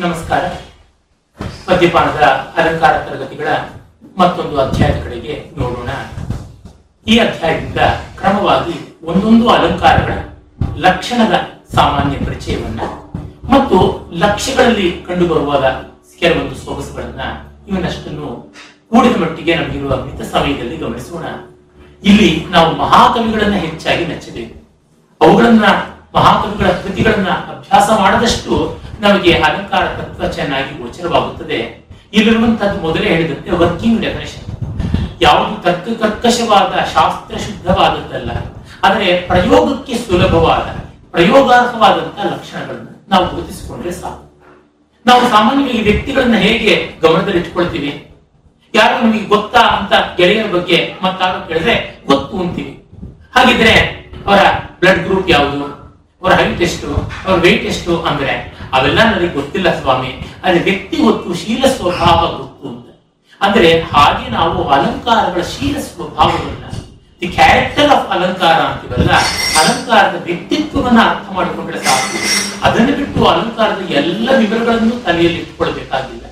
ನಮಸ್ಕಾರ. ಮದ್ಯಪಾನದ ಅಲಂಕಾರ ತರಗತಿಗಳ ಮತ್ತೊಂದು ಅಧ್ಯಾಯದ ಕಡೆಗೆ ನೋಡೋಣ. ಈ ಅಧ್ಯಾಯದಿಂದ ಕ್ರಮವಾಗಿ ಒಂದೊಂದು ಅಲಂಕಾರಗಳ ಲಕ್ಷಣದ ಸಾಮಾನ್ಯ ಪರಿಚಯವನ್ನ ಮತ್ತು ಲಕ್ಷ್ಯಗಳಲ್ಲಿ ಕಂಡುಬರುವಾದ ಕೆಲವೊಂದು ಸೊಗಸುಗಳನ್ನ ಇವನ್ನಷ್ಟನ್ನು ಕೂಡಿದ ಮಟ್ಟಿಗೆ ನಮಗಿರುವ ಮಿತ ಸಮಯದಲ್ಲಿ ಗಮನಿಸೋಣ. ಇಲ್ಲಿ ನಾವು ಮಹಾಕವಿಗಳನ್ನ ಹೆಚ್ಚಾಗಿ ಮೆಚ್ಚಬೇಕು. ಅವುಗಳನ್ನ ಮಹಾಕವಿಗಳ ಕೃತಿಗಳನ್ನ ಅಭ್ಯಾಸ ಮಾಡದಷ್ಟು ನಮಗೆ ಅಲಂಕಾರ ತತ್ವ ಚೆನ್ನಾಗಿ ಗೋಚರವಾಗುತ್ತದೆ. ಇಲ್ಲಿರುವಂತಹದ್ದು ಮೊದಲೇ ಹೇಳಿದಂತೆ ವರ್ಕಿಂಗ್ ಡೆಫಿನೇಷನ್ ಯಾವುದು ತರ್ಕ ಕರ್ಕಶವಾದ, ಶಾಸ್ತ್ರ ಶುದ್ಧವಾದದ್ದಲ್ಲ. ಆದರೆ ಪ್ರಯೋಗಕ್ಕೆ ಸುಲಭವಾದ, ಪ್ರಯೋಗಾರ್ಹವಾದಂತಹ ಲಕ್ಷಣಗಳನ್ನು ನಾವು ಗುರುತಿಸಿಕೊಂಡ್ರೆ ಸಾಕು. ನಾವು ಸಾಮಾನ್ಯವಾಗಿ ವ್ಯಕ್ತಿಗಳನ್ನ ಹೇಗೆ ಗಮನದಲ್ಲಿಟ್ಕೊಳ್ತೀವಿ ಯಾರು ನಮಗೆ ಗೊತ್ತಾ ಅಂತ ಗೆಳೆಯರ ಬಗ್ಗೆ ಮತ್ತಾರು ಕೇಳಿದ್ರೆ ಗೊತ್ತು ಅಂತೀವಿ. ಹಾಗಿದ್ರೆ ಅವರ ಬ್ಲಡ್ ಗ್ರೂಪ್ ಯಾವುದು? ಅವರ ಹೈಟ್ ಎಷ್ಟು? ಅವರ ವೆಯ್ಟ್ ಎಷ್ಟು? ಅಂದ್ರೆ ಅವೆಲ್ಲ ನನಗೆ ಗೊತ್ತಿಲ್ಲ ಸ್ವಾಮಿ. ಆದ್ರೆ ವ್ಯಕ್ತಿ ಗೊತ್ತು ಶೀಲ ಸ್ವಭಾವ ಗೊತ್ತು ಅಂತ ಅಂದ್ರೆ ಹಾಗೆ ನಾವು ಅಲಂಕಾರಗಳ ಶೀಲ ಸ್ವಭಾವವನ್ನ ದಿ ಕ್ಯಾರೆಕ್ಟರ್ ಆಫ್ ಅಲಂಕಾರ ಅಂತೀವಲ್ಲ, ಅಲಂಕಾರದ ವ್ಯಕ್ತಿತ್ವವನ್ನ ಅರ್ಥ ಮಾಡಿಕೊಂಡ್ರೆ ಸಾಕು. ಅದನ್ನು ಬಿಟ್ಟು ಅಲಂಕಾರದ ಎಲ್ಲ ವಿವರಗಳನ್ನು ತಲೆಯಲ್ಲಿ ಇಟ್ಕೊಳ್ಬೇಕಾಗಿಲ್ಲ.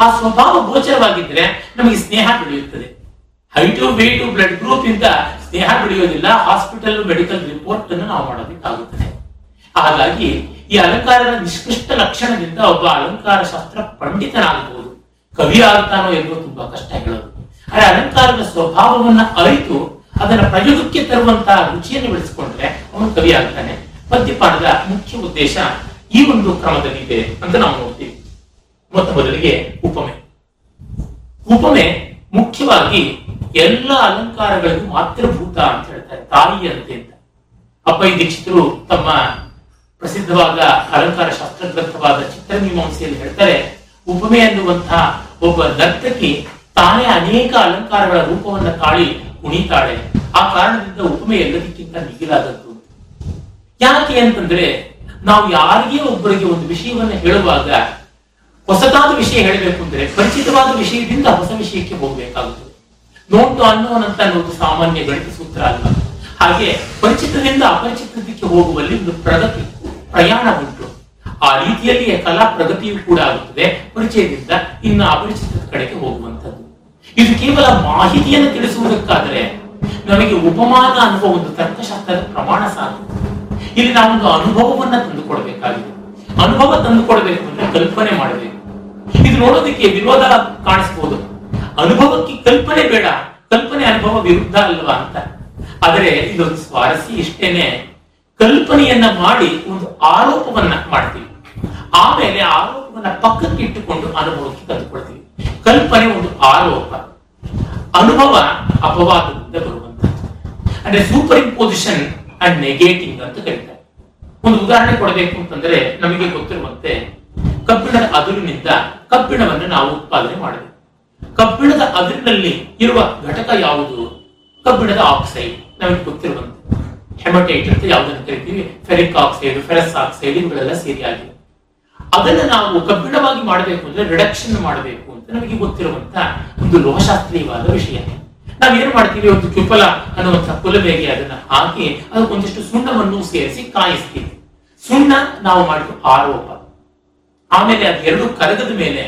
ಆ ಸ್ವಭಾವ ಗೋಚರವಾಗಿದ್ರೆ ನಮಗೆ ಸ್ನೇಹ ಬೆಳೆಯುತ್ತದೆ ಹೈಟು ವೇಟು ಬ್ಲಡ್ ಗ್ರೂಪ್ ಇಂದ ಸ್ನೇಹ ಬೆಳೆಯೋದಿಲ್ಲ ಹಾಸ್ಪಿಟಲ್ ಮೆಡಿಕಲ್ ರಿಪೋರ್ಟ್ ಅನ್ನು ನಾವು ಮಾಡಬೇಕಾಗುತ್ತದೆ. ಹಾಗಾಗಿ ಈ ಅಲಂಕಾರದ ನಿಷ್ಕೃಷ್ಟ ಲಕ್ಷಣದಿಂದ ಒಬ್ಬ ಅಲಂಕಾರ ಶಾಸ್ತ್ರ ಪಂಡಿತನಾಗಬಹುದು. ಕವಿ ಆಗ್ತಾನೋ ತುಂಬಾ ಕಷ್ಟ ಹೇಳೋದು. ಆದರೆ ಅಲಂಕಾರದ ಸ್ವಭಾವವನ್ನ ಅರಿತು ಅದರ ಪ್ರಯೋಗಕ್ಕೆ ತರುವಂತಹ ರುಚಿಯನ್ನು ಬೆಳೆಸಿಕೊಂಡ್ರೆ ಅವನು ಕವಿ ಆಗ್ತಾನೆ. ಪದ್ಯಪಾಠದ ಮುಖ್ಯ ಉದ್ದೇಶ ಈ ಒಂದು ಕ್ರಮದಲ್ಲಿ ಇದೆ ಅಂತ ನಾವು ನೋಡ್ತೀವಿ. ಮೊತ್ತ ಮೊದಲಿಗೆ ಉಪಮೆ. ಉಪಮೆ ಮುಖ್ಯವಾಗಿ ಎಲ್ಲ ಅಲಂಕಾರಗಳಿಗೂ ಮಾತೃಭೂತ ಅಂತ ಹೇಳ್ತಾರೆ ತಾಯಿಯಂತೆ ಅಂತ ಅಪ್ಪ ದೀಕ್ಷಿತರು ತಮ್ಮ ಪ್ರಸಿದ್ಧವಾದ ಅಲಂಕಾರ ಶಾಸ್ತ್ರ ಗ್ರಂಥವಾದ ಚಿತ್ರಮೀಮಾಂಸೆಯಲ್ಲಿ ಹೇಳ್ತಾರೆ, ಉಪಮೆ ಅನ್ನುವಂತಹ ಒಬ್ಬ ನರ್ತಕಿ ತಾನೇ ಅನೇಕ ಅಲಂಕಾರಗಳ ರೂಪವನ್ನ ತಾಳಿ ಕುಣಿತಾಳೆ ಆ ಕಾರಣದಿಂದ ಉಪಮೆ ಎಲ್ಲದಕ್ಕಿಂತ ಮಿಗಿಲಾದದ್ದು. ಯಾಕೆ ಅಂತಂದ್ರೆ, ನಾವು ಯಾರಿಗೇ ಒಬ್ಬರಿಗೆ ಒಂದು ವಿಷಯವನ್ನು ಹೇಳುವಾಗ ಹೊಸದಾದ ವಿಷಯ ಹೇಳಬೇಕು ಅಂದ್ರೆ ಪರಿಚಿತವಾದ ವಿಷಯದಿಂದ ಹೊಸ ವಿಷಯಕ್ಕೆ ಹೋಗಬೇಕಾಗುತ್ತದೆ. ನೋಟು ಅನ್ನೋನಂತ ಒಂದು ಸಾಮಾನ್ಯ ಗಣಿತ ಸೂತ್ರ ಅಲ್ಲ. ಹಾಗೆ ಪರಿಚಿತದಿಂದ ಅಪರಿಚಿತಕ್ಕೆ ಹೋಗುವಲ್ಲಿ ಒಂದು ಪ್ರಗತಿ. ಪ್ರಯಾಣ ಉಂಟು. ಆ ರೀತಿಯಲ್ಲಿ ಕಲಾ ಪ್ರಗತಿಯು ಕೂಡ ಆಗುತ್ತದೆ. ಪರಿಚಯದಿಂದ ಇನ್ನು ಅಪರಿಚಿತದ ಕಡೆಗೆ ಹೋಗುವಂಥದ್ದು. ಇದು ಕೇವಲ ಮಾಹಿತಿಯನ್ನು ತಿಳಿಸುವುದಕ್ಕಾದರೆ ನಮಗೆ ಉಪಮಾನ ಅನ್ನುವ ಒಂದು ತರ್ಕಶಾಸ್ತ್ರದ ಪ್ರಮಾಣ ಸಾಕು. ಇಲ್ಲಿ ನಾವೊಂದು ಅನುಭವವನ್ನ ತಂದುಕೊಡ್ಬೇಕಾಗಿದೆ. ಅನುಭವ ತಂದುಕೊಡ್ಬೇಕು ಅಂದ್ರೆ ಕಲ್ಪನೆ ಮಾಡಬೇಕು. ಇದು ನೋಡೋದಕ್ಕೆ ವಿರೋಧ ಕಾಣಿಸಬಹುದು ಅನುಭವಕ್ಕೆ ಕಲ್ಪನೆ ಬೇಡ. ಕಲ್ಪನೆ ಅನುಭವ ವಿರುದ್ಧ ಅಲ್ವಾ ಅಂತ. ಆದರೆ ಇದೊಂದು ಸ್ವಾರಸ್ಯ ಇಷ್ಟೇನೆ. ಕಲ್ಪನೆಯನ್ನ ಮಾಡಿ ಒಂದು ಆರೋಪವನ್ನ ಮಾಡ್ತೀವಿ. ಆಮೇಲೆ ಆರೋಪವನ್ನ ಪಕ್ಕಕ್ಕೆ ಇಟ್ಟುಕೊಂಡು ಅನುಭವಕ್ಕೆ ತಂದುಕೊಳ್ತೀವಿ. ಕಲ್ಪನೆ ಒಂದು ಆರೋಪ. ಅನುಭವ ಅಪವಾದದಿಂದ ಬರುವಂತದ್ದು ಅಂದ್ರೆ ಸೂಪರ್ ಇಂಪೋಸಿಷನ್ ಅಂಡ್ ನೆಗೇಟಿಂಗ್ ಅಂತ ಕರೀತಾರೆ. ಒಂದು ಉದಾಹರಣೆ ಕೊಡಬೇಕು ಅಂತಂದ್ರೆ ನಮಗೆ ಗೊತ್ತಿರುವಂತೆ ಕಬ್ಬಿಣದ ಅದುರಿನಿಂದ ಕಬ್ಬಿಣವನ್ನು ನಾವು ಉತ್ಪಾದನೆ ಮಾಡಬೇಕು. ಕಬ್ಬಿಣದ ಅದುರಿನಲ್ಲಿ ಇರುವ ಘಟಕ ಯಾವುದು? ಕಬ್ಬಿಣದ ಆಕ್ಸೈಡ್. ನಮಗೆ ಗೊತ್ತಿರುವಂತೆ. ಹೆಮಟೈಟ್ ಅಂತ ಯಾವುದನ್ನು ಕರಿತೀವಿ ಫೆರಿಕ್ ಆಕ್ಸೈಡ್ ಫೆರಸ್ ಆಕ್ಸೈಡ್ ಇವುಗಳೆಲ್ಲ ಸೇರಿ ಆಗಿದೆ ಅದನ್ನ ನಾವು ಕಬ್ಬಿಣವಾಗಿ ಮಾಡಬೇಕು ಅಂದ್ರೆ ರಿಡಕ್ಷನ್ ಮಾಡಬೇಕು ಅಂತ ನಮಗೆ ಗೊತ್ತಿರುವಂತ ಒಂದು ಲೋಹಶಾಸ್ತ್ರೀಯವಾದ ವಿಷಯ. ನಾವೇನು ಮಾಡ್ತೀವಿ? ಒಂದು ಕ್ಯುಪಲ ಅನ್ನುವಂಥ ಕುಲಬೇಗೆ ಅದನ್ನ ಹಾಕಿ ಅದಕ್ಕೊಂದಿಷ್ಟು ಸುಣ್ಣವನ್ನು ಸೇರಿಸಿ ಕಾಯಿಸ್ತೀವಿ. ಸುಣ್ಣ ನಾವು ಮಾಡಿದ ಆರೋಪ. ಆಮೇಲೆ ಅದು ಎರಡು ಕರಗದ ಮೇಲೆ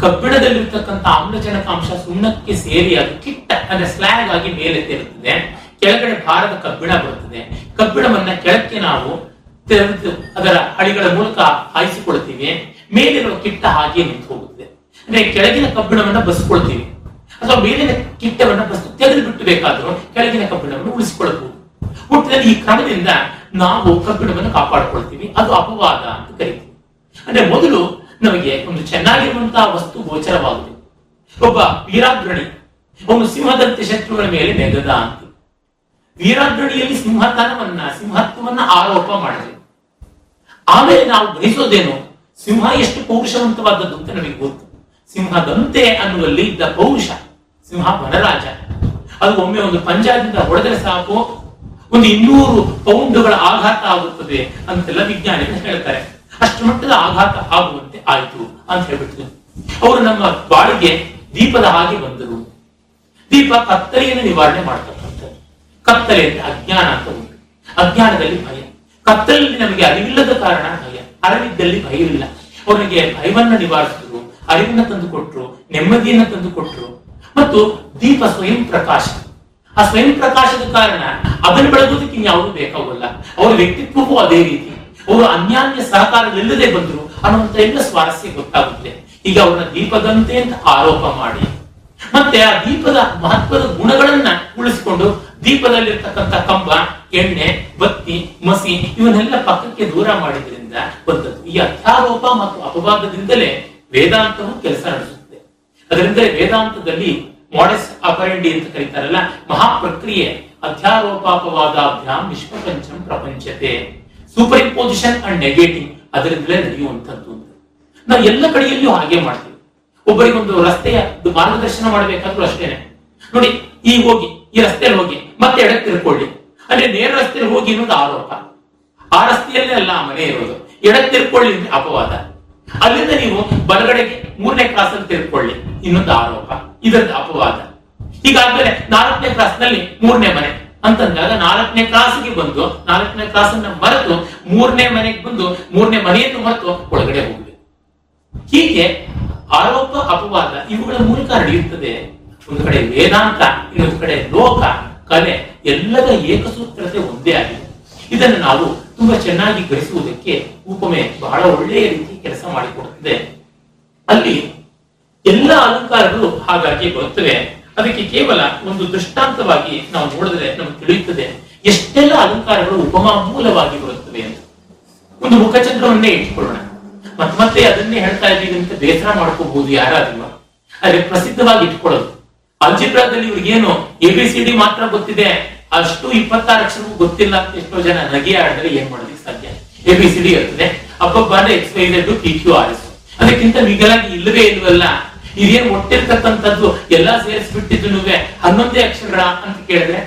ಕಬ್ಬಿಣದಲ್ಲಿರ್ತಕ್ಕಂಥ ಆಮ್ಲಜನಕಾಂಶ ಸುಣ್ಣಕ್ಕೆ ಸೇರಿ ಅದು ಕಿಟ್ಟ ಅಂದ್ರೆ ಸ್ಲ್ಯಾಗ್ ಆಗಿ ಮೇಲೆ ಕೆಳಗಡೆ ಭಾರದ ಕಬ್ಬಿಣ ಬರುತ್ತದೆ. ಕಬ್ಬಿಣವನ್ನ ಕೆಳಕ್ಕೆ ನಾವು ತೆರೆದು ಅದರ ಹಳಿಗಳ ಮೂಲಕ ಹಾಯಿಸಿಕೊಳ್ತೀವಿ. ಮೇಲಿರುವ ಕಿಟ್ಟ ಹಾಗೆ ನಿಂತು ಹೋಗುತ್ತದೆ ಅಂದ್ರೆ ಕೆಳಗಿನ ಕಬ್ಬಿಣವನ್ನ ಬಸ್ಕೊಳ್ತೀವಿ. ಅಥವಾ ಮೇಲಿನ ಕಿಟ್ಟವನ್ನ ಬಸ್ ತೆಗೆದು ಬಿಟ್ಟು ಬೇಕಾದ್ರೂ ಕೆಳಗಿನ ಕಬ್ಬಿಣವನ್ನು ಉಳಿಸಿಕೊಳ್ಳಬಹುದು. ಒಟ್ಟಿನಲ್ಲಿ ಈ ಕ್ರಮದಿಂದ ನಾವು ಕಬ್ಬಿಣವನ್ನು ಕಾಪಾಡಿಕೊಳ್ತೀವಿ. ಅದು ಅಪವಾದ ಅಂತ ಕರಿತೀವಿ. ಅಂದ್ರೆ ಮೊದಲು ನಮಗೆ ಒಂದು ಚೆನ್ನಾಗಿರುವಂತಹ ವಸ್ತು ಗೋಚರವಾಗುತ್ತೆ ಒಬ್ಬ ವೀರಾಗ್ರಣಿ ಒಂದು ಸಿಂಹದಂತೆ ಶತ್ರುಗಳ ಮೇಲೆ ನೆಗದ ವೀರಾಗ್ರಣಿಯಲ್ಲಿ ಸಿಂಹತನವನ್ನ, ಸಿಂಹತ್ವವನ್ನ ಆರೋಪ ಮಾಡಿದೆ. ಆಮೇಲೆ ನಾವು ಗ್ರಹಿಸೋದೇನು? ಸಿಂಹ ಎಷ್ಟು ಪೌರುಷವಂತವಾದದ್ದು ಅಂತ ನಮಗೆ ಗೊತ್ತು. ಸಿಂಹದಂತೆ ಅನ್ನುವಲ್ಲಿ ಇದ್ದ ಪೌರುಷ, ಸಿಂಹ ವನರಾಜ. ಅದು ಒಮ್ಮೆ ಒಂದು ಪಂಜಾದಿಂದ ಹೊಡೆದರೆ ಸಾಕು. ಒಂದು ಇನ್ನೂರು ಪೌಂಡ್ಗಳ ಆಘಾತ ಆಗುತ್ತದೆ ಅಂತೆಲ್ಲ ವಿಜ್ಞಾನಿಗಳು ಹೇಳ್ತಾರೆ. ಅಷ್ಟು ಮಟ್ಟದ ಆಘಾತ ಆಗುವಂತೆ ಆಯಿತು ಅಂತ ಹೇಳ್ಬಿಟ್ಟು ಅವರು ನಮ್ಮ ಬಾಳಿಗೆ ದೀಪದ ಹಾಗೆ ಬಂದರು. ದೀಪ ಕತ್ತರಿಯನ್ನು ನಿವಾರಣೆ ಮಾಡ್ತಕ್ಕಂಥದ್ದು ಕತ್ತಲೆ ಅಂತ ಅಜ್ಞಾನ ಅಂತ ಉಂಟು. ಅಜ್ಞಾನದಲ್ಲಿ ಭಯ. ಕತ್ತಲಲ್ಲಿ ನಮಗೆ ಅರಿವಿಲ್ಲದ ಕಾರಣ ಭಯ. ಅರಿವಿದ್ದಲ್ಲಿ ಭಯವಿಲ್ಲ ಅವನಿಗೆ ಭಯವನ್ನು ನಿವಾರಿಸಿದ್ರು ಅರಿವನ್ನ ತಂದು ಕೊಟ್ಟರು ನೆಮ್ಮದಿಯನ್ನ ತಂದು ಮತ್ತು ದೀಪ ಸ್ವಯಂ ಪ್ರಕಾಶ. ಆ ಸ್ವಯಂ ಪ್ರಕಾಶದ ಕಾರಣ ಅದನ್ನು ಬೆಳಗೋದಕ್ಕೆ ಇನ್ಯಾವುದು ಬೇಕಾಗಲ್ಲ ಅವರ ವ್ಯಕ್ತಿತ್ವವೂ ಅದೇ ರೀತಿ. ಅವರು ಅನ್ಯಾನ್ಯ ಸಹಕಾರವಿಲ್ಲದೆ ಬಂದ್ರು ಅನ್ನುವಂಥ ಎಲ್ಲ ಸ್ವಾರಸ್ಯ ಗೊತ್ತಾಗುತ್ತೆ. ಈಗ ಅವರನ್ನ ದೀಪದಂತೆ ಅಂತ ಆರೋಪ ಮಾಡಿ. ಮತ್ತೆ ಆ ದೀಪದ ಮಹತ್ವದ ಗುಣಗಳನ್ನ ಉಳಿಸಿಕೊಂಡು ದೀಪದಲ್ಲಿರ್ತಕ್ಕಂಥ ಕಂಬ, ಎಣ್ಣೆ, ಬತ್ತಿ, ಮಸಿ ಇವನ್ನೆಲ್ಲ ಪಕ್ಕಕ್ಕೆ ದೂರ ಮಾಡಿದ್ರಿಂದ ಬಂದದ್ದು. ಈ ಅಧ್ಯಾರೋಪ ಮತ್ತು ಅಪವಾದದಿಂದಲೇ ವೇದಾಂತವು ಕೆಲಸ ನಡೆಸುತ್ತೆ. ಅದರಿಂದ ವೇದಾಂತದಲ್ಲಿ ಮಾಡೆಸ್ ಅಪರಂಡಿ ಅಂತ ಕರೀತಾರಲ್ಲ, ಮಹಾಪ್ರಕ್ರಿಯೆ ಅಧ್ಯಾರೋಪಾಪವಾದಾಭ್ಯಾಂ ವಿಶ್ವಪಂಚಂ ಪ್ರಪಂಚತೆ. ಸೂಪರ್ ಇಂಪೋಸಿಷನ್ ಅಂಡ್ ನೆಗೆಟಿವ್ ಅದರಿಂದಲೇ ನಡೆಯುವಂಥದ್ದು ನಾವು ಎಲ್ಲ ಕಡೆಯಲ್ಲಿಯೂ ಹಾಗೆ ಮಾಡ್ತೀವಿ. ಒಬ್ಬರಿಗೊಂದು ರಸ್ತೆಯ ಮಾರ್ಗದರ್ಶನ ಮಾಡಬೇಕಾದ್ರೂ ಅಷ್ಟೇನೆ. ನೋಡಿ, ಈ ಹೋಗಿ, ಈ ರಸ್ತೆಯಲ್ಲಿ ಹೋಗಿ ಮತ್ತೆ ಎಡಕ್ಕೆ ತಿರ್ಕೊಳ್ಳಿ. ಅಂದ್ರೆ ನೇರ ರಸ್ತೆಯಲ್ಲಿ ಹೋಗಿ ಅನ್ನೋದು ಆರೋಪ ಆ ರಸ್ತೆಯಲ್ಲೇ ಅಲ್ಲ ಮನೆ ಇರೋದು. ಎಡಕ್ಕೆ ತಿರ್ಕೊಳ್ಳಿ ಅಪವಾದ. ಅಲ್ಲಿಂದ ನೀವು ಬಲಗಡೆಗೆ ಮೂರನೇ ಕ್ಲಾಸ್ ತಿರ್ಕೊಳ್ಳಿ. ಇನ್ನೊಂದು ಆರೋಪ ಇದರದ್ದು ಅಪವಾದ. ಹೀಗಾದ್ಮೇಲೆ ನಾಲ್ಕನೇ ಕ್ಲಾಸ್ನಲ್ಲಿ ಮೂರನೇ ಮನೆ. ಅಂತಂದಾಗ ನಾಲ್ಕನೇ ಕ್ಲಾಸ್ಗೆ ಬಂದು ನಾಲ್ಕನೇ ಕ್ಲಾಸ್ ಅನ್ನ ಮರೆತು ಮೂರನೇ ಮನೆಗೆ ಬಂದು ಮೂರನೇ ಮನೆಯನ್ನು ಮರೆತು ಒಳಗಡೆ ಹೋಗ್ಬೇಕು ಹೀಗೆ ಆರೋಪ ಅಪವಾದ ಇವುಗಳ ಮೂಲಕ ನಡೆಯುತ್ತದೆ. ಒಂದು ಕಡೆ ವೇದಾಂತ, ಇನ್ನೊಂದು ಕಡೆ ಲೋಕ. ಕಲೆ ಎಲ್ಲದ ಏಕಸೂತ್ರತೆ ಒಂದೇ ಆಗಿದೆ. ಇದನ್ನು ನಾವು ತುಂಬಾ ಚೆನ್ನಾಗಿ ಗ್ರಹಿಸುವುದಕ್ಕೆ ಉಪಮೆ ಬಹಳ ಒಳ್ಳೆಯ ರೀತಿ ಕೆಲಸ ಮಾಡಿಕೊಡುತ್ತದೆ. ಅಲ್ಲಿ ಎಲ್ಲ ಅಲಂಕಾರಗಳು ಹಾಗಾಗಿ ಬರುತ್ತವೆ. ಅದಕ್ಕೆ ಕೇವಲ ಒಂದು ದೃಷ್ಟಾಂತವಾಗಿ ನಾವು ನೋಡಿದ್ರೆ ನಮ್ಗೆ ತಿಳಿಯುತ್ತದೆ, ಎಷ್ಟೆಲ್ಲ ಅಲಂಕಾರಗಳು ಉಪಮಾ ಮೂಲವಾಗಿ ಬರುತ್ತವೆ ಅಂತ. ಒಂದು ಮುಖಚಂದ್ರವನ್ನೇ ಇಟ್ಕೊಳ್ಳೋಣ ಮತ್ತೆ ಮತ್ತೆ ಅದನ್ನೇ ಹೇಳ್ತಾ ಇದ್ದೀವಿ ಅಂತ ಬೇಸರ ಮಾಡ್ಕೋಬಹುದು ಯಾರಾದ್ರೂ. ಆದ್ರೆ ಪ್ರಸಿದ್ಧವಾಗಿ ಇಟ್ಕೊಳ್ಳೋದು ಅಲ್ಜಿಬ್ರಾದಲ್ಲಿ ಇವ್ರಿಗೇನು ಎ ಬಿ ಸಿ ಡಿ ಮಾತ್ರ ಗೊತ್ತಿದೆ? ಅಷ್ಟು ಇಪ್ಪತ್ತಾರು ಅಕ್ಷರವೂ ಗೊತ್ತಿಲ್ಲ ಅಂತ ಎಷ್ಟೋ ಜನ ನಗೆ ಆಡಿದ್ರೆ ಏನ್ ಮಾಡೋದಕ್ಕೆ ಸಾಧ್ಯ? ಎ ಬಿ ಸಿ ಡಿ ಇರ್ತದೆ. ಅಬ್ಬಬ್ಬ ಅಂದ್ರೆ X Y Z P Q R S ಅದಕ್ಕಿಂತ ಮಿಗಿಲಾಗಿ ಇಲ್ಲವೇ ಇಲ್ವಲ್ಲ? ಇದೇನ್ ಒಟ್ಟಿರ್ತಕ್ಕಂಥದ್ದು ಎಲ್ಲಾ ಸೇರಿಸ್ಬಿಟ್ಟಿದ್ದು ಹನ್ನೊಂದೇ ಅಕ್ಷರ ಅಂತ ಕೇಳಿದ್ರೆ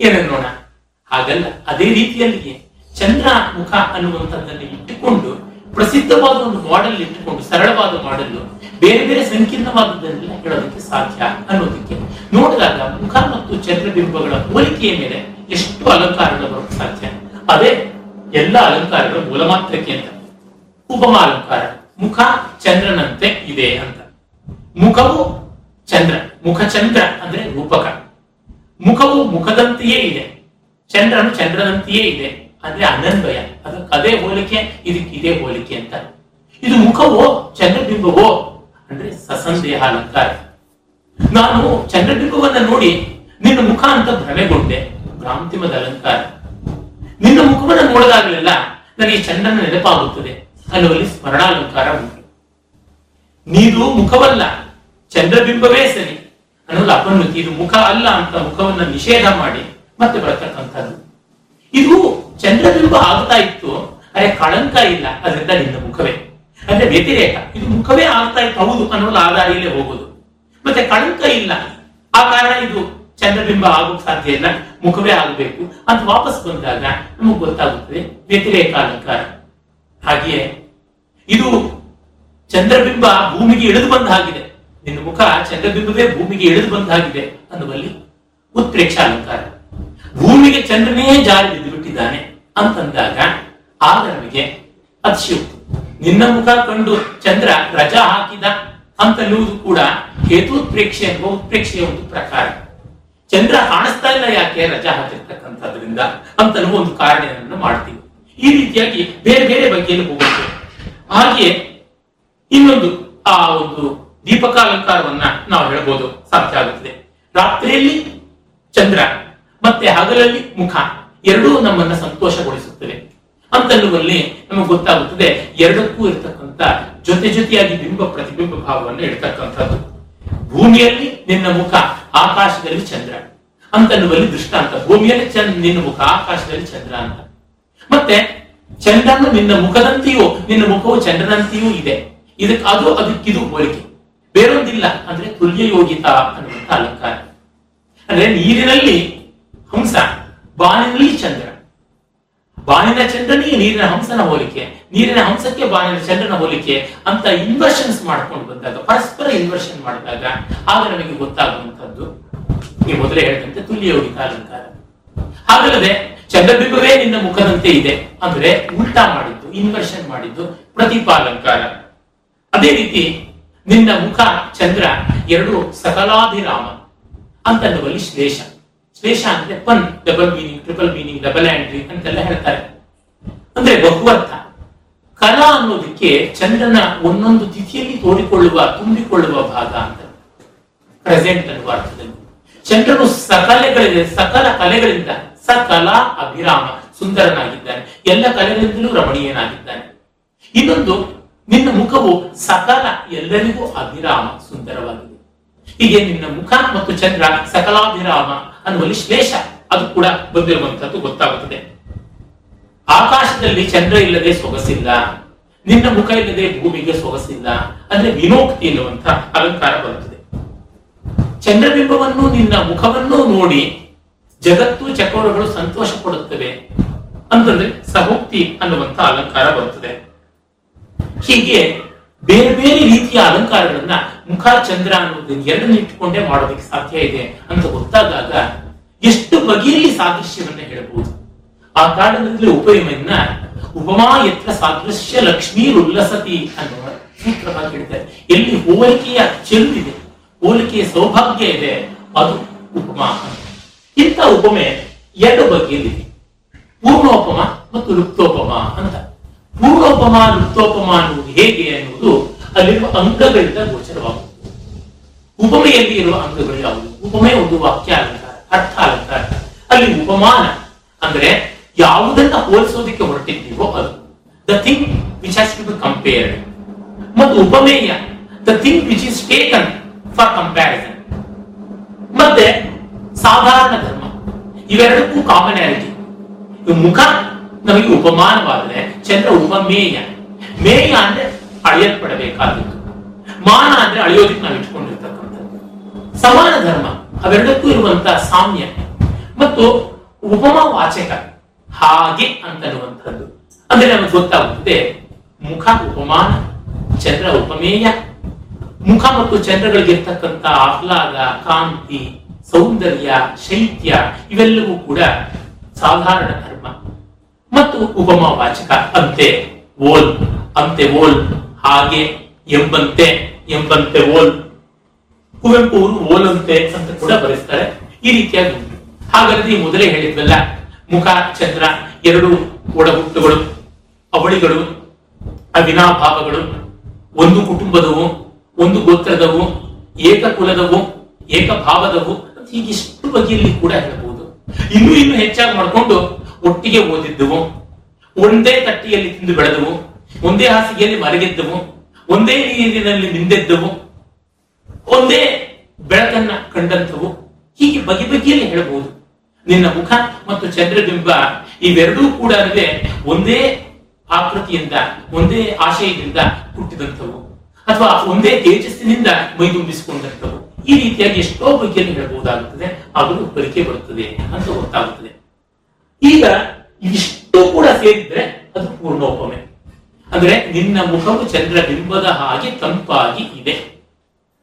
ಏನನ್ನೋಣ ಹಾಗಲ್ಲ. ಅದೇ ರೀತಿಯಲ್ಲಿ ಚಂದ್ರ ಮುಖ ಅನ್ನುವಂಥದ್ದನ್ನು ಇಟ್ಟುಕೊಂಡು ಪ್ರಸಿದ್ಧವಾದ ಒಂದು ಮಾಡೆಲ್ ಇಟ್ಟುಕೊಂಡು, ಸರಳವಾದ ಮಾಡೆಲ್ ಬೇರೆ ಬೇರೆ ಸಂಕೀರ್ಣವಾದದ್ದನ್ನೆಲ್ಲ ಹೇಳೋದಕ್ಕೆ ಸಾಧ್ಯ ಅನ್ನೋದಕ್ಕೆ ನೋಡಿದಾಗ ಮುಖ ಮತ್ತು ಚಂದ್ರಬಿಂಬಗಳ ಹೋಲಿಕೆಯ ಮೇಲೆ ಎಷ್ಟು ಅಲಂಕಾರಗಳು ಬರೋಕ್ಕೆ ಸಾಧ್ಯ? ಅದೇ ಎಲ್ಲ ಅಲಂಕಾರಗಳ ಮೂಲಮಾತ್ರಕ್ಕೆ ಅಂತ. ಉಪಮ ಅಲಂಕಾರ, ಮುಖ ಚಂದ್ರನಂತೆ ಇದೆ ಅಂತ. ಮುಖವು ಚಂದ್ರ, ಮುಖ ಚಂದ್ರ ಅಂದ್ರೆ ರೂಪಕ. ಮುಖವು ಮುಖದಂತೆಯೇ ಇದೆ. ಚಂದ್ರನು ಚಂದ್ರನಂತೆಯೇ ಇದೆ. ಅಂದ್ರೆ ಅನನ್ವಯ ಅದು ಅದೇ ಹೋಲಿಕೆ ಇದಕ್ಕೆ ಇದೇ ಹೋಲಿಕೆ ಅಂತ. ಇದು ಮುಖವೋ, ಚಂದ್ರಬಿಂಬವೋ? ಅಂದ್ರೆ ಸಸಂದೇಹ ಅಲಂಕಾರ. ನಾನು ಚಂದ್ರಬಿಂಬವನ್ನ ನೋಡಿ ನಿನ್ನ ಮುಖ ಅಂತ ಭ್ರಮೆಗೊಂಡೆ. ಭ್ರಾಂತಿಮದ ಅಲಂಕಾರ. ನಿನ್ನ ಮುಖವನ್ನ ನೋಡಿದಾಗಲೆಲ್ಲ ನನಗೆ ಚಂದ್ರನ ನೆನಪಾಗುತ್ತದೆ. ಅನ್ನುವಲ್ಲಿ ಸ್ಮರಣಾಲಂಕಾರ ಉಂಟು. ನೀನು ಮುಖವಲ್ಲ, ಚಂದ್ರಬಿಂಬವೇ ಸರಿ. ಅನ್ನೋದು ಅಪನ್ನತಿ ಇದು ಮುಖ ಅಲ್ಲ ಅಂತ ಮುಖವನ್ನ ನಿಷೇಧ ಮಾಡಿ ಮತ್ತೆ ಬರತಕ್ಕಂಥದ್ದು. ಇದು ಚಂದ್ರಬಿಂಬ ಆಗ್ತಾ ಇತ್ತು, ಅರೆ ಕಳಂಕ ಇಲ್ಲ, ಅದರಿಂದ ನಿನ್ನ ಮುಖವೇ. ಅಂದ್ರೆ ವ್ಯತಿರೇಕ, ಇದು ಮುಖವೇ ಆಗ್ತಾ ಇತ್ತು, ಹೌದು, ಅನ್ನೋದು ಆ ದಾರಿಯಲ್ಲೇ ಹೋಗೋದು. ಮತ್ತೆ ಕಳಂಕ ಇಲ್ಲ, ಆ ಕಾರಣ ಇದು ಚಂದ್ರಬಿಂಬ ಆಗೋಕ್ ಸಾಧ್ಯ ಇಲ್ಲ, ಮುಖವೇ ಆಗಬೇಕು. ಅಂತ ವಾಪಸ್ ಬಂದಾಗ ನಮಗೆ ಗೊತ್ತಾಗುತ್ತದೆ, ವ್ಯತಿರೇಕ ಅಲಂಕಾರ ಹಾಗೆಯೇ, ಇದು ಚಂದ್ರಬಿಂಬ ಭೂಮಿಗೆ ಇಳಿದು ಬಂದ ಹಾಗಿದೆ. ನಿನ್ನ ಮುಖ ಚಂದ್ರಬಿಂಬವೇ ಭೂಮಿಗೆ ಇಳಿದು ಬಂದ ಹಾಗಿದೆ ಅನ್ನುವಲ್ಲಿ ಉತ್ಪ್ರೇಕ್ಷ ಅಲಂಕಾರ. ಭೂಮಿಗೆ ಚಂದ್ರನೇ ಜಾರಿ ಬಿದ್ದು ಅಂತಂದಾಗ ಆಗ ನಮಗೆ ಅತಿಶಯೋಕ್ತಿ ನಿನ್ನ ಮುಖ ಕಂಡು ಚಂದ್ರ ರಜಾ ಹಾಕಿದ ಅಂತನ್ನುವುದು ಕೂಡ ಹೇತುತ್ಪ್ರೇಕ್ಷೆ ಎಂಬ ಉತ್ಪ್ರೇಕ್ಷೆಯ ಒಂದು ಪ್ರಕಾರ. ಚಂದ್ರ ಕಾಣಿಸ್ತಾ ಇಲ್ಲ ಯಾಕೆ ರಜಾ ಹಾಕಿರ್ತಕ್ಕಂಥದ್ರಿಂದ ಅಂತಲೂ ಒಂದು ಕಾರಣವನ್ನು ಮಾಡ್ತೀವಿ. ಈ ರೀತಿಯಾಗಿ ಬೇರೆ ಬೇರೆ ಬಗೆಯಲ್ಲಿ ಹೋಗುತ್ತೆ. ಹಾಗೆಯೇ ಇನ್ನೊಂದು, ಆ ಒಂದು ದೀಪಕಾಲಂಕಾರವನ್ನ ನಾವು ಹೇಳ್ಬೋದು, ಸಾಧ್ಯ ಆಗುತ್ತದೆ. ರಾತ್ರಿಯಲ್ಲಿ ಚಂದ್ರ, ಮತ್ತೆ ಹಗಲಲ್ಲಿ ಮುಖ. ಎರಡೂ ನಮ್ಮನ್ನ ಸಂತೋಷಗೊಳಿಸುತ್ತವೆ. ಅಂತನ್ನುವಲ್ಲಿ ನಮಗೆ ಗೊತ್ತಾಗುತ್ತದೆ, ಎರಡಕ್ಕೂ ಇರತಕ್ಕಂತ ಜೊತೆ ಜೊತೆಯಾಗಿ ಬಿಂಬ ಪ್ರತಿಬಿಂಬ ಭಾವವನ್ನು ಇಡ್ತಕ್ಕಂಥದ್ದು ಭೂಮಿಯಲ್ಲಿ ನಿನ್ನ ಮುಖ ಆಕಾಶದಲ್ಲಿ ಚಂದ್ರ. ಅಂತನ್ನುವಲ್ಲಿ ದೃಷ್ಟಾಂತ, ಭೂಮಿಯಲ್ಲಿ ಚಂದ್ರ ನಿನ್ನ ಮುಖ ಆಕಾಶದಲ್ಲಿ ಚಂದ್ರ ಅಂತ. ಮತ್ತೆ, ಚಂದ್ರನು ನಿನ್ನ ಮುಖದಂತೆಯೂ, ನಿನ್ನ ಮುಖವು ಚಂದ್ರನಂತೆಯೂ ಇದೆ. ಇದಕ್ಕೆ ಅದು, ಅದಕ್ಕಿದು ಹೋಲಿಕೆ. ಬೇರೊಂದಿಲ್ಲ ಅಂದ್ರೆ ತುಲ್ಯ ಯೋಗಿತ ಅನ್ನುವಂಥ ಅಲಂಕಾರ. ಅಂದ್ರೆ ನೀರಿನಲ್ಲಿ ಹಂಸ. ಬಾನಿನಲ್ಲಿ ಚಂದ್ರ. ಬಾನಿನ ಚಂದ್ರನಿಗೆ ನೀರಿನ ಹಂಸನ ಹೋಲಿಕೆ. ನೀರಿನ ಹಂಸಕ್ಕೆ ಬಾನಿನ ಚಂದ್ರನ ಹೋಲಿಕೆ ಅಂತ ಇನ್ವರ್ಷನ್ಸ್ ಮಾಡ್ಕೊಂಡು ಬಂದಾಗ, ಪರಸ್ಪರ ಇನ್ವರ್ಷನ್ ಮಾಡಿದಾಗ ಆಗ ನಮಗೆ ಗೊತ್ತಾಗುವಂತದ್ದು ನೀವು ಮೊದಲೇ ಹೇಳಿದಂತೆ ತುಲ್ಯ ಅಲಂಕಾರ ಹಾಗಲ್ಲದೆ ಚಂದ್ರಬಿಂಬವೇ ನಿನ್ನ ಮುಖದಂತೆ ಇದೆ ಅಂದ್ರೆ ಉಲ್ಟಾ ಮಾಡಿದ್ದು ಇನ್ವರ್ಷನ್ ಮಾಡಿದ್ದು ಪ್ರತಿಪಾಲಂಕಾರ. ಅದೇ ರೀತಿ ನಿನ್ನ ಮುಖ ಚಂದ್ರ ಎರಡು ಸಕಲಾಭಿರಾಮ ಅಂತನ್ನುವಲ್ಲಿ ಶ್ಲೇಷ. ಶ್ಲೇಷ ಅಂದ್ರೆ pun double meaning triple meaning double entendre ಅಂತೆಲ್ಲ ಹೇಳ್ತಾರೆ. ಅಂದ್ರೆ ಬಹುವರ್ಥ ಕಲಾ ಅನ್ನೋದಕ್ಕೆ ಚಂದ್ರನ ಒಂದೊಂದು ತಿಥಿಯಲ್ಲಿ ತೋರಿಕೊಳ್ಳುವ, ತುಂಬಿಕೊಳ್ಳುವ ಭಾಗ ಅಂತ. ಪ್ರೆಸೆಂಟ್ ಅನ್ನುವ ಅರ್ಥದಲ್ಲಿ. ಚಂದ್ರನು ಸಕಲೆಗಳಿಂದ ಸಕಲ ಕಲೆಗಳಿಂದ ಸಕಲ ಅಭಿರಾಮ, ಸುಂದರನಾಗಿದ್ದಾನೆ. ಎಲ್ಲ ಕಲೆಗಳಿಂದಲೂ ರಮಣೀಯನಾಗಿದ್ದಾನೆ. ಇನ್ನೊಂದು, ನಿನ್ನ ಮುಖವು ಸಕಲ ಎಲ್ಲರಿಗೂ ಅಭಿರಾಮ, ಸುಂದರವಾಗಿದೆ. ಹೀಗೆ ನಿನ್ನ ಮುಖ ಮತ್ತು ಚಂದ್ರ ಸಕಲಾಭಿರಾಮ ಅನ್ನುವಲ್ಲಿ ಶ್ಲೇಷ. ಅದು ಕೂಡ ಬಂದಿರುವಂತದ್ದು ಗೊತ್ತಾಗುತ್ತದೆ. ಆಕಾಶದಲ್ಲಿ ಚಂದ್ರ ಇಲ್ಲದೆ ಸೊಗಸಿಲ್ಲ. ನಿನ್ನ ಮುಖ ಇಲ್ಲದೆ ಭೂಮಿಗೆ ಸೊಗಸಿಲ್ಲ. ಅಂದ್ರೆ ವಿನೋಕ್ತಿ ಎನ್ನುವಂತ ಅಲಂಕಾರ ಬರುತ್ತದೆ. ಚಂದ್ರಬಿಂಬವನ್ನು, ನಿನ್ನ ಮುಖವನ್ನು ನೋಡಿ ಜಗತ್ತು ಚಕ್ರಗಳು ಸಂತೋಷ ಪಡುತ್ತವೆ ಅಂತಂದ್ರೆ ಸಹೋಕ್ತಿ ಅನ್ನುವಂತ ಅಲಂಕಾರ ಬರುತ್ತದೆ. ಹೀಗೆ ಬೇರೆ ಬೇರೆ ರೀತಿಯ ಅಲಂಕಾರಗಳನ್ನ ಮುಖ ಚಂದ್ರ ಅನ್ನೋದು ಎರಡನ್ನ ಇಟ್ಟುಕೊಂಡೇ ಮಾಡೋದಕ್ಕೆ ಸಾಧ್ಯ ಇದೆ ಅಂತ ಗೊತ್ತಾದಾಗ ಎಷ್ಟು ಬಗೆಯಲ್ಲಿ ಸಾದೃಶ್ಯವನ್ನ ಹೇಳಬಹುದು ಆ ಕಾರಣದಲ್ಲಿ ಉಪಯಮನ್ನ ಉಪಮಾ ಎತ್ತ ಸಾದೃಶ್ಯ ಲಕ್ಷ್ಮೀ ಉಲ್ಲಸತಿ ಅನ್ನುವ ಸೂತ್ರವಾಗಿ ಹೇಳ್ತಾರೆ. ಎಲ್ಲಿ ಹೋಲಿಕೆಯ ಚೆಲ್ಲಿದೆ ಹೋಲಿಕೆಯ ಸೌಭಾಗ್ಯ ಇದೆ, ಅದು ಉಪಮಾ. ಇಂಥ ಉಪಮೆ ಎರಡು ಬಗೆಯಲ್ಲಿದೆ ಪೂರ್ಣೋಪಮ ಮತ್ತು ಲುಪ್ತೋಪಮ ಅಂತ. ಪೂರ್ಣೋಪಮ ಲುಪ್ತೋಪಮ ಅನ್ನುವುದು ಹೇಗೆ ಅನ್ನುವುದು ಅಲ್ಲಿರುವ ಅಂಗಗಳಿಂದ ಗೋಚರವಾಗುವುದು. ಉಪಮೆಯಲ್ಲಿ ಇರುವ ಅಂಗಗಳು ಯಾವುದು ಉಪಮೆ ಒಂದು ವಾಕ್ಯ ಅಲಂಕಾರ, ಅರ್ಥ ಅಲಂಕಾರ. ಅಲ್ಲಿ ಉಪಮಾನ, ಅಂದ್ರೆ ಯಾವುದನ್ನ ಹೋಲಿಸೋದಕ್ಕೆ ಹೊರಟಿದ್ದೀವೋ ಅದು. The thing which has to be compared ಮತ್ತು ಉಪಮೇಯ the thing which is taken for comparison ಮತ್ತೆ ಸಾಧಾರಣ ಧರ್ಮ. ಇವೆರಡಕ್ಕೂ ಕಾಮನ್ಯಾಲಿಟಿ ಮುಖ ನಮಗೆ ಉಪಮಾನವಾದರೆ ಚಂದ್ರ ಉಪಮೇಯ. ಮೇಯ ಅಂದ್ರೆ ಅಳೆಯಲ್ಪಡಬೇಕಾದದ್ದು. ಮಾನ ಅಂದ್ರೆ ಅಳೆಯೋದಕ್ಕೆ ನಾವು ಇಟ್ಕೊಂಡಿರ್ತಕ್ಕಂಥದ್ದು ಸಮಾನ ಧರ್ಮ, ಅವೆರಡಕ್ಕೂ ಇರುವಂತಹ ಸಾಮ್ಯ ಮತ್ತು ಉಪಮ ವಾಚಕ ಹಾಗೆ ಅಂತನ್ನುವಂಥದ್ದು. ಅಂದ್ರೆ ನಮಗೆ ಗೊತ್ತಾಗುತ್ತದೆ, ಮುಖ ಉಪಮಾನ, ಚಂದ್ರ ಉಪಮೇಯ. ಮುಖ ಮತ್ತು ಚಂದ್ರಗಳಿಗಿರ್ತಕ್ಕಂಥ ಆಹ್ಲಾದ, ಕಾಂತಿ, ಸೌಂದರ್ಯ, ಶೈತ್ಯ, ಇವೆಲ್ಲವೂ ಕೂಡ ಸಾಧಾರಣ ಧರ್ಮ. ಮತ್ತು ಉಪಮ ವಾಚಕ, ಅಂತೆ ಓಲ್ ಅಂತೆ ಓಲ್. ಹಾಗೆ ಎಂಬಂತೆ ಎಂಬಂತೆ ಓಲ್. ಕುವೆಂಪು ಅವರು ಓಲಂತೆ ಅಂತ ಕೂಡ ಬರೆಸ್ತಾರೆ. ಈ ರೀತಿಯಾಗಿ ಹಾಗಾದ್ರೆ ಈ ಮೊದಲೇ ಹೇಳಿದ್ವಲ್ಲ, ಮುಖ, ಚಂದ್ರ ಎರಡು ಒಡಹುಟ್ಟುಗಳು, ಅವಳಿಗಳು, ಅವಿನಾಭಾವಗಳು, ಒಂದು ಕುಟುಂಬದವು, ಒಂದು ಗೋತ್ರದವು, ಏಕಕುಲದವು, ಏಕಭಾವದವು ಅಂತ ಹೀಗಿಷ್ಟು ಬಗೆಯಲ್ಲಿ ಕೂಡ ಹೇಳಬಹುದು. ಇನ್ನು ಇನ್ನು ಹೆಚ್ಚಾಗಿ ಮಾಡ್ಕೊಂಡು ಒಟ್ಟಿಗೆ ಓದಿದ್ದವು. ಒಂದೇ ತಟ್ಟಿಯಲ್ಲಿ ತಿಂದು ಬೆಳೆದವು. ಒಂದೇ ಹಾಸಿಗೆಯಲ್ಲಿ ಮಲಗಿದ್ದವು, ಒಂದೇ ನೀರಿನಲ್ಲಿ ನಿಂದೆದ್ದವು, ಒಂದೇ ಬೆಳಕನ್ನ ಕಂಡಂಥವು. ಹೀಗೆ ಬಗೆ ಬಗೆಯಲ್ಲಿ ಹೇಳಬಹುದು. ನಿನ್ನ ಮುಖ ಮತ್ತು ಚಂದ್ರಬಿಂಬ ಇವೆರಡೂ ಕೂಡ ಒಂದೇ ಆಕೃತಿಯಿಂದ, ಒಂದೇ ಆಶಯದಿಂದ ಹುಟ್ಟಿದಂಥವು. ಅಥವಾ ಒಂದೇ ತೇಜಸ್ಸಿನಿಂದ ಮೈದುಂಬಿಸಿಕೊಂಡಂಥವು. ಈ ರೀತಿಯಾಗಿ ಎಷ್ಟೋ ಬಗೆಯಲ್ಲಿ ಹೇಳಬಹುದಾಗುತ್ತದೆ. ಅದು ಬರಿಕೆ ಬರುತ್ತದೆ ಅಂತ ಗೊತ್ತಾಗುತ್ತದೆ. ಈಗ ಇಷ್ಟು ಕೂಡ ಸೇರಿದ್ರೆ ಅದು ಪೂರ್ಣೋಪಮೆ. ಅಂದ್ರೆ ನಿನ್ನ ಮುಖವು ಚಂದ್ರಬಿಂಬದ ಹಾಗೆ ತಂಪಾಗಿ ಇದೆ.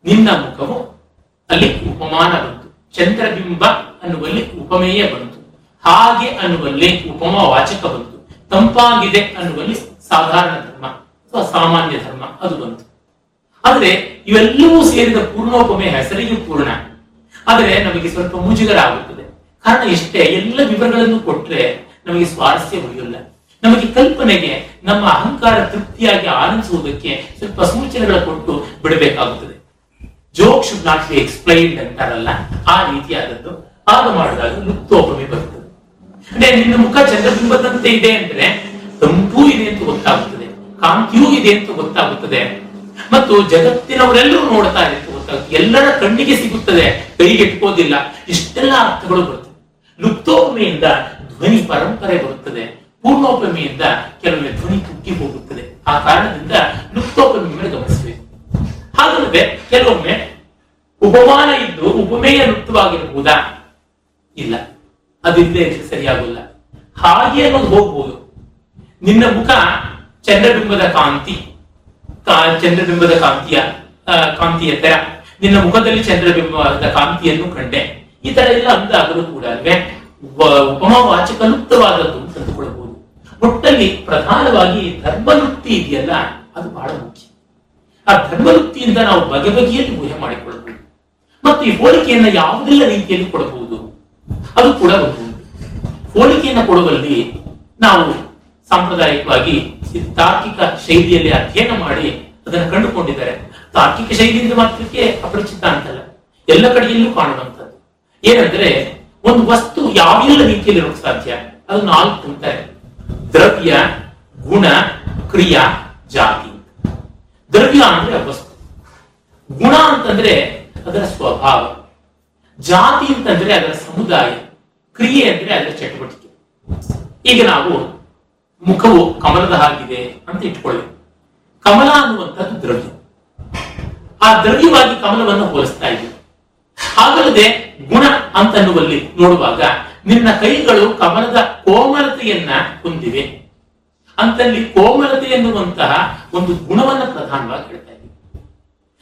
ನಿನ್ನ ಮುಖವು ಅಲ್ಲಿ ಉಪಮಾನ ಬಂತು. ಚಂದ್ರಬಿಂಬ ಅನ್ನುವಲ್ಲಿ ಉಪಮೇಯ ಬಂತು. ಹಾಗೆ ಅನ್ನುವಲ್ಲಿ ಉಪಮ ವಾಚಕ ಬಂತು. ತಂಪಾಗಿದೆ ಅನ್ನುವಲ್ಲಿ ಸಾಧಾರಣ ಧರ್ಮ ಅಥವಾ ಸಾಮಾನ್ಯ ಧರ್ಮ ಅದು ಬಂತು. ಆದ್ರೆ ಇವೆಲ್ಲವೂ ಸೇರಿದ ಪೂರ್ಣೋಪಮೆ ಹೆಸರಿಗೆ ಪೂರ್ಣ. ಆದರೆ ನಮಗೆ ಸ್ವಲ್ಪ ಮುಜುಗರ ಆಗುತ್ತದೆ ಕಾರಣ ಇಷ್ಟೇ, ಎಲ್ಲ ವಿವರಗಳನ್ನು ಕೊಟ್ರೆ ನಮಗೆ ಸ್ವಾರಸ್ಯ ಉಳಿಯಲ್ಲ. ನಮಗೆ ಕಲ್ಪನೆಗೆ, ನಮ್ಮ ಅಹಂಕಾರ ತೃಪ್ತಿಯಾಗಿ ಆನಂದಿಸುವುದಕ್ಕೆ ಸ್ವಲ್ಪ ಸೂಚನೆಗಳ ಕೊಟ್ಟು ಬಿಡಬೇಕಾಗುತ್ತದೆ. Joke should not be explained ಅಂತಾರಲ್ಲ ಆ ರೀತಿಯಾದದ್ದು. ಆಗ ಮಾಡಿದಾಗ ಲುಪ್ತೋಪಮೆ ಬರುತ್ತದೆ. ಅಂದ್ರೆ ನಿನ್ನ ಮುಖ ಚಂದ್ರಬಿಂಬದಂತೆ ಇದೆ ಅಂದ್ರೆ ತಂಪೂ ಇದೆ ಅಂತ ಗೊತ್ತಾಗುತ್ತದೆ. ಕಾಂತಿಯೂ ಇದೆ ಅಂತ ಗೊತ್ತಾಗುತ್ತದೆ. ಮತ್ತು ಜಗತ್ತಿನವರೆಲ್ಲರೂ ನೋಡ್ತಾ ಇದೆ ಅಂತ ಎಲ್ಲರ ಕಣ್ಣಿಗೆ ಸಿಗುತ್ತದೆ. ಕೈಗೆ ಇಟ್ಕೋದಿಲ್ಲ. ಇಷ್ಟೆಲ್ಲ ಅರ್ಥಗಳು ಬರುತ್ತವೆ. ಲುಪ್ತೋಪಮೆಯಿಂದ ಧ್ವನಿ ಪರಂಪರೆ ಬರುತ್ತದೆ. ಪೂರ್ಣೋಪಮೆಯಿಂದ ಕೆಲವೊಮ್ಮೆ ಧ್ವನಿ ಕುಕ್ಕಿ ಹೋಗುತ್ತದೆ. ಆ ಕಾರಣದಿಂದ ಲುಪ್ತೋಪಮಿ ಮೇಲೆ ಗಮನಿಸಬೇಕು. ಹಾಗಲ್ಲದೆ ಕೆಲವೊಮ್ಮೆ ಉಪಮಾನ ಇದ್ದು ಉಪಮೇಯ ಲುಪ್ತವಾಗಿರಬಹುದಾ? ಇಲ್ಲ. ಅದಿಲ್ಲದೆ ಸರಿಯಾಗಲ್ಲ. ಹಾಗೆ ಅನ್ನೋದು ಹೋಗ್ಬೋದು. ನಿನ್ನ ಮುಖ ಚಂದ್ರಬಿಂಬದ ಕಾಂತಿ. ಚಂದ್ರಬಿಂಬದ ಕಾಂತಿಯ ಕಾಂತಿಯ ತರ. ನಿನ್ನ ಮುಖದಲ್ಲಿ ಚಂದ್ರಬಿಂಬದ ಕಾಂತಿಯನ್ನು ಕಂಡೆ. ಈ ತರ ಎಲ್ಲ ಅಂದಾಗಲೂ ಕೂಡ ಅಲ್ವೇ? ಉಪ- ಉಪಮಾವಾಚಕ ಲುಪ್ತವಾದದ್ದು. ಒಟ್ಟಲ್ಲಿ ಪ್ರಧಾನವಾಗಿ ಧರ್ಮವೃತ್ತಿ ಇದೆಯಲ್ಲ, ಅದು ಬಹಳ ಮುಖ್ಯ. ಆ ಧರ್ಮವೃತ್ತಿಯಿಂದ ನಾವು ಬಗೆ ಬಗೆಯಲ್ಲಿ ಊಹೆ ಮಾಡಿಕೊಳ್ಳಬಹುದು. ಮತ್ತು ಈ ಹೋಲಿಕೆಯನ್ನ ಯಾವುದೆಲ್ಲ ರೀತಿಯಲ್ಲಿ ಕೊಡಬಹುದು? ಅದು ಕೂಡ ಒಂದು. ಹೋಲಿಕೆಯನ್ನು ಕೊಡುವಲ್ಲಿ ನಾವು ಸಾಂಪ್ರದಾಯಿಕವಾಗಿ ತಾರ್ಕಿಕ ಶೈಲಿಯಲ್ಲಿ ಅಧ್ಯಯನ ಮಾಡಿ ಅದನ್ನು ಕಂಡುಕೊಂಡಿದ್ದಾರೆ. ತಾರ್ಕಿಕ ಶೈಲಿಯಿಂದ ಮಾತ್ರಕ್ಕೆ ಅಪರಿಚಿತ ಅಂತಲ್ಲ. ಎಲ್ಲ ಕಡೆಯಲ್ಲೂ ಕಾಣುವಂಥದ್ದು. ಏನಂದ್ರೆ, ಒಂದು ವಸ್ತು ಯಾವೆಲ್ಲ ರೀತಿಯಲ್ಲಿ ಸಾಧ್ಯ? ಅದು ನಾಲ್ಕು ಅಂತಾರೆ ದ್ರವ್ಯ, ಗುಣ, ಕ್ರಿಯಾ, ಜಾತಿ. ದ್ರವ್ಯ ಅಂದ್ರೆ ವಸ್ತು. ಗುಣ ಅಂತಂದ್ರೆ ಅದರ ಸ್ವಭಾವ. ಜಾತಿ ಅಂತಂದ್ರೆ ಅದರ ಸಮುದಾಯ. ಕ್ರಿಯೆ ಅಂದ್ರೆ ಅದರ ಚಟುವಟಿಕೆ. ಈಗ ನಾವು ಮುಖವು ಕಮಲದ ಹಾಗಿದೆ ಅಂತ ಇಟ್ಕೊಳ್ಳಿ. ಕಮಲ ಅನ್ನುವಂಥದ್ದು ದ್ರವ್ಯ. ಆ ದ್ರವ್ಯವಾಗಿ ಕಮಲವನ್ನು ಹೋಲಿಸ್ತಾ ಇದ್ದೀವಿ. ಹಾಗಲ್ಲದೆ ಗುಣ ಅಂತನ್ನುವಲ್ಲಿ ನೋಡುವಾಗ ನಿನ್ನ ಕೈಗಳು ಕಮಲದ ಕೋಮಲತೆಯನ್ನ ಹೊಂದಿವೆ. ಅಂತಲ್ಲಿ ಕೋಮಲತೆ ಎನ್ನುವಂತಹ ಒಂದು ಗುಣವನ್ನು ಪ್ರಧಾನವಾಗಿ ಹೇಳ್ತಾ ಇದ್ದೀವಿ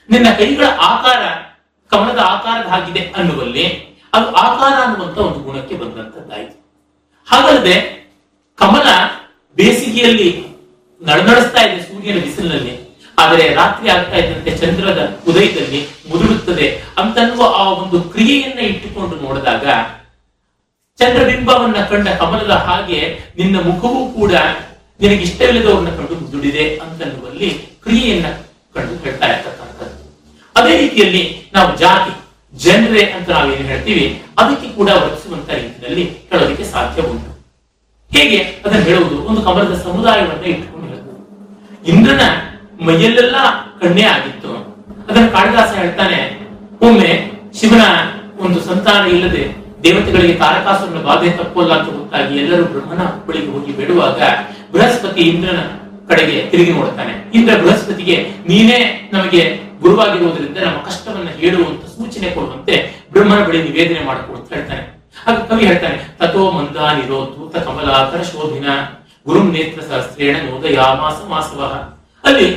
ನಿನ್ನ ಕೈಗಳ ಆಕಾರ ಕಮಲದ ಆಕಾರದ ಹಾಗಿದೆ ಅನ್ನುವಲ್ಲಿ ಅದು ಆಕಾರ ಅನ್ನುವಂತ ಒಂದು ಗುಣಕ್ಕೆ ಬಂದಂತದ್ದಾಯಿತು. ಹಾಗಲ್ಲದೆ ಕಮಲ ಬೇಸಿಗೆಯಲ್ಲಿ ನಡನಡಿಸ್ತಾ ಇದೆ ಸೂರ್ಯನ ಬಿಸಿಲಿನಲ್ಲಿ. ಆದರೆ ರಾತ್ರಿ ಆಗ್ತಾ ಇದ್ದಂತೆ ಚಂದ್ರದ ಉದಯದಲ್ಲಿ ಮುದುಡುತ್ತದೆ ಅಂತನ್ನುವ ಆ ಒಂದು ಕ್ರಿಯೆಯನ್ನ ಇಟ್ಟುಕೊಂಡು ನೋಡಿದಾಗ ಚಂದ್ರಬಿಂಬವನ್ನ ಕಂಡ ಕಮಲದ ಹಾಗೆ ನಿನ್ನ ಮುಖವೂ ಕೂಡ ನಿನಗೆ ಇಷ್ಟವಿಲ್ಲದವ್ರನ್ನ ಕಂಡು ದುಡಿದೆ ಅಂತನ್ನುವಲ್ಲಿ ಕ್ರಿಯೆಯನ್ನ ಕಂಡು ಹೇಳ್ತಾ ಇರ್ತಕ್ಕಂಥದ್ದು. ಅದೇ ರೀತಿಯಲ್ಲಿ ನಾವು ಜಾತಿ, ಜನರೇ ಅಂತ ನಾವೇನು ಹೇಳ್ತೀವಿ, ಅದಕ್ಕೆ ಕೂಡ ವರ್ತಿಸುವಂತ ರೀತಿಯಲ್ಲಿ ಹೇಳೋದಕ್ಕೆ ಸಾಧ್ಯ ಉಂಟು. ಹೇಗೆ ಅದನ್ನು ಹೇಳುವುದು? ಒಂದು ಕಮಲದ ಸಮುದಾಯವನ್ನ ಹೇಳುವುದು ಇಂದ್ರನ ಮೈಯಲ್ಲೆಲ್ಲ ಕಣ್ಣೇ ಆಗಿತ್ತು. ಅದನ್ನು ಕಾಳಿದಾಸ ಹೇಳ್ತಾನೆ, ಒಮ್ಮೆ ಶಿವನ ಒಂದು ಸಂತಾನ ಇಲ್ಲದೆ ದೇವತೆಗಳಿಗೆ ತಾರಕಾಸುರನ ಬಾಧೆ ತಪ್ಪಲ್ಲ ಅಂತ ಗೊತ್ತಾಗಿ ಎಲ್ಲರೂ ಬ್ರಹ್ಮನ ಬಳಿಗೆ ಹೋಗಿ ಬಿಡುವಾಗ ಬೃಹಸ್ಪತಿ ಇಂದ್ರನ ಕಡೆಗೆ ತಿರುಗಿ ನೋಡ್ತಾನೆ ಇಂದ್ರ ಬೃಹಸ್ಪತಿಗೆ, ನೀನೇ ನಮಗೆ ಗುರುವಾಗಿರುವುದರಿಂದ ನಮ್ಮ ಕಷ್ಟವನ್ನ ಹೇಳುವಂತ ಸೂಚನೆ ಕೊಡುವಂತೆ ಬ್ರಹ್ಮನ ಬಳಿ ನಿವೇದನೆ ಅಂತ ಹೇಳ್ತಾನೆ. ಆಗ ಕವಿ ಹೇಳ್ತಾನೆ ತಥೋ ಮಂದ ನಿರೋಧೂತ ಕಮಲಾಕರ ಶೋಭಿನ, ಗುರುಂ ನೇತ್ರ ಸಹಸ್ರೇಣ ನೋದಯಾಮಾಸ ಮಾಸವ. ಅಲ್ಲಿ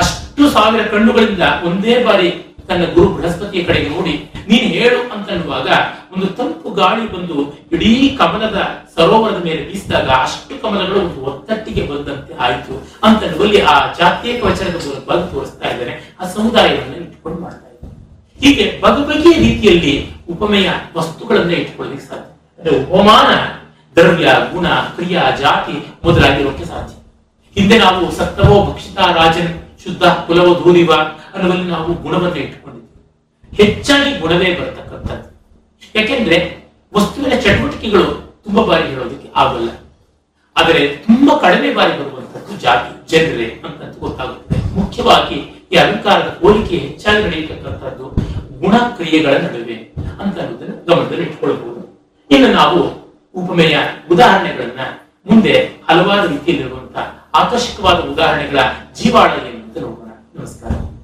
ಅಷ್ಟು ಸಾವಿರ ಕಣ್ಣುಗಳಿಂದ ಒಂದೇ ಬಾರಿ ತನ್ನ ಗುರು ಬೃಹಸ್ಪತಿಯ ಕಡೆಗೆ ನೋಡಿ, ನೀನು ಹೇಳು ಅಂತನ್ನುವಾಗ ಒಂದು ತಂಪು ಗಾಳಿ ಬಂದು ಇಡೀ ಕಮಲದ ಸರೋವರದ ಮೇಲೆ ಬೀಸಿದಾಗ ಅಷ್ಟು ಕಮಲಗಳು ಒಂದು ಒತ್ತಟ್ಟಿಗೆ ಬಂದಂತೆ ಆಯಿತು ಅಂತನ್ನುವಲ್ಲಿ ಆ ಜಾತ್ಯಕ ವಚನದ ಮೂಲಕ ಬಂದು ತೋರಿಸ್ತಾ ಇದ್ದಾನೆ. ಆ ಸಮುದಾಯವನ್ನು ಇಟ್ಕೊಂಡು ಮಾಡ್ತಾ ಇದ್ದಾನೆ. ಹೀಗೆ ಬಗೆ ಬಗೆಯ ರೀತಿಯಲ್ಲಿ ಉಪಮೆಯ ವಸ್ತುಗಳನ್ನ ಇಟ್ಕೊಳ್ಳಿಕ್ಕೆ ಸಾಧ್ಯ. ಅಂದ್ರೆ ಉಪಮಾನ ದ್ರವ್ಯ, ಗುಣ, ಕ್ರಿಯಾ, ಜಾತಿ ಮೊದಲಾಗಿರೋಕೆ ಸಾಧ್ಯ. ಹಿಂದೆ ನಾವು ಸತ್ತವೋ ಭಕ್ಷಿತ ರಾಜನ್, ಶುದ್ಧ ಕುಲವ ಅನ್ನುವಲ್ಲಿ ನಾವು ಗುಣವನ್ನು ಇಟ್ಟುಕೊಂಡಿದ್ದೀವಿ. ಹೆಚ್ಚಾಗಿ ಗುಣವೇ ಬರತಕ್ಕಂಥದ್ದು. ಯಾಕೆಂದ್ರೆ ವಸ್ತುವಿನ ಚಟುವಟಿಕೆಗಳು ತುಂಬಾ ಬಾರಿ ಹೇಳೋದಕ್ಕೆ ಆಗಲ್ಲ. ಆದರೆ ತುಂಬಾ ಕಡಿಮೆ ಬಾರಿ ಬರುವಂತದ್ದು ಜಾತಿ ಜನರೇ ಅಂತ ಗೊತ್ತಾಗುತ್ತೆ. ಮುಖ್ಯವಾಗಿ ಈ ಅಲಂಕಾರದ ಹೋಲಿಕೆ ಹೆಚ್ಚಾಗಿ ನಡೆಯತಕ್ಕಂಥದ್ದು ಗುಣ ಕ್ರಿಯೆಗಳ ನಡುವೆ ಅಂತ ಅನ್ನೋದನ್ನು ಗಮನದಲ್ಲಿ ಇಟ್ಕೊಳ್ಬಹುದು ಇನ್ನು ನಾವು ಉಪಮೆಯ ಉದಾಹರಣೆಗಳನ್ನ ಮುಂದೆ ಹಲವಾರು ರೀತಿಯಲ್ಲಿರುವಂತಹ ಆಕರ್ಷಕವಾದ ಉದಾಹರಣೆಗಳ ಜೀವಾಳ ಅಂತ ನೋಡೋಣ. ನಮಸ್ಕಾರ.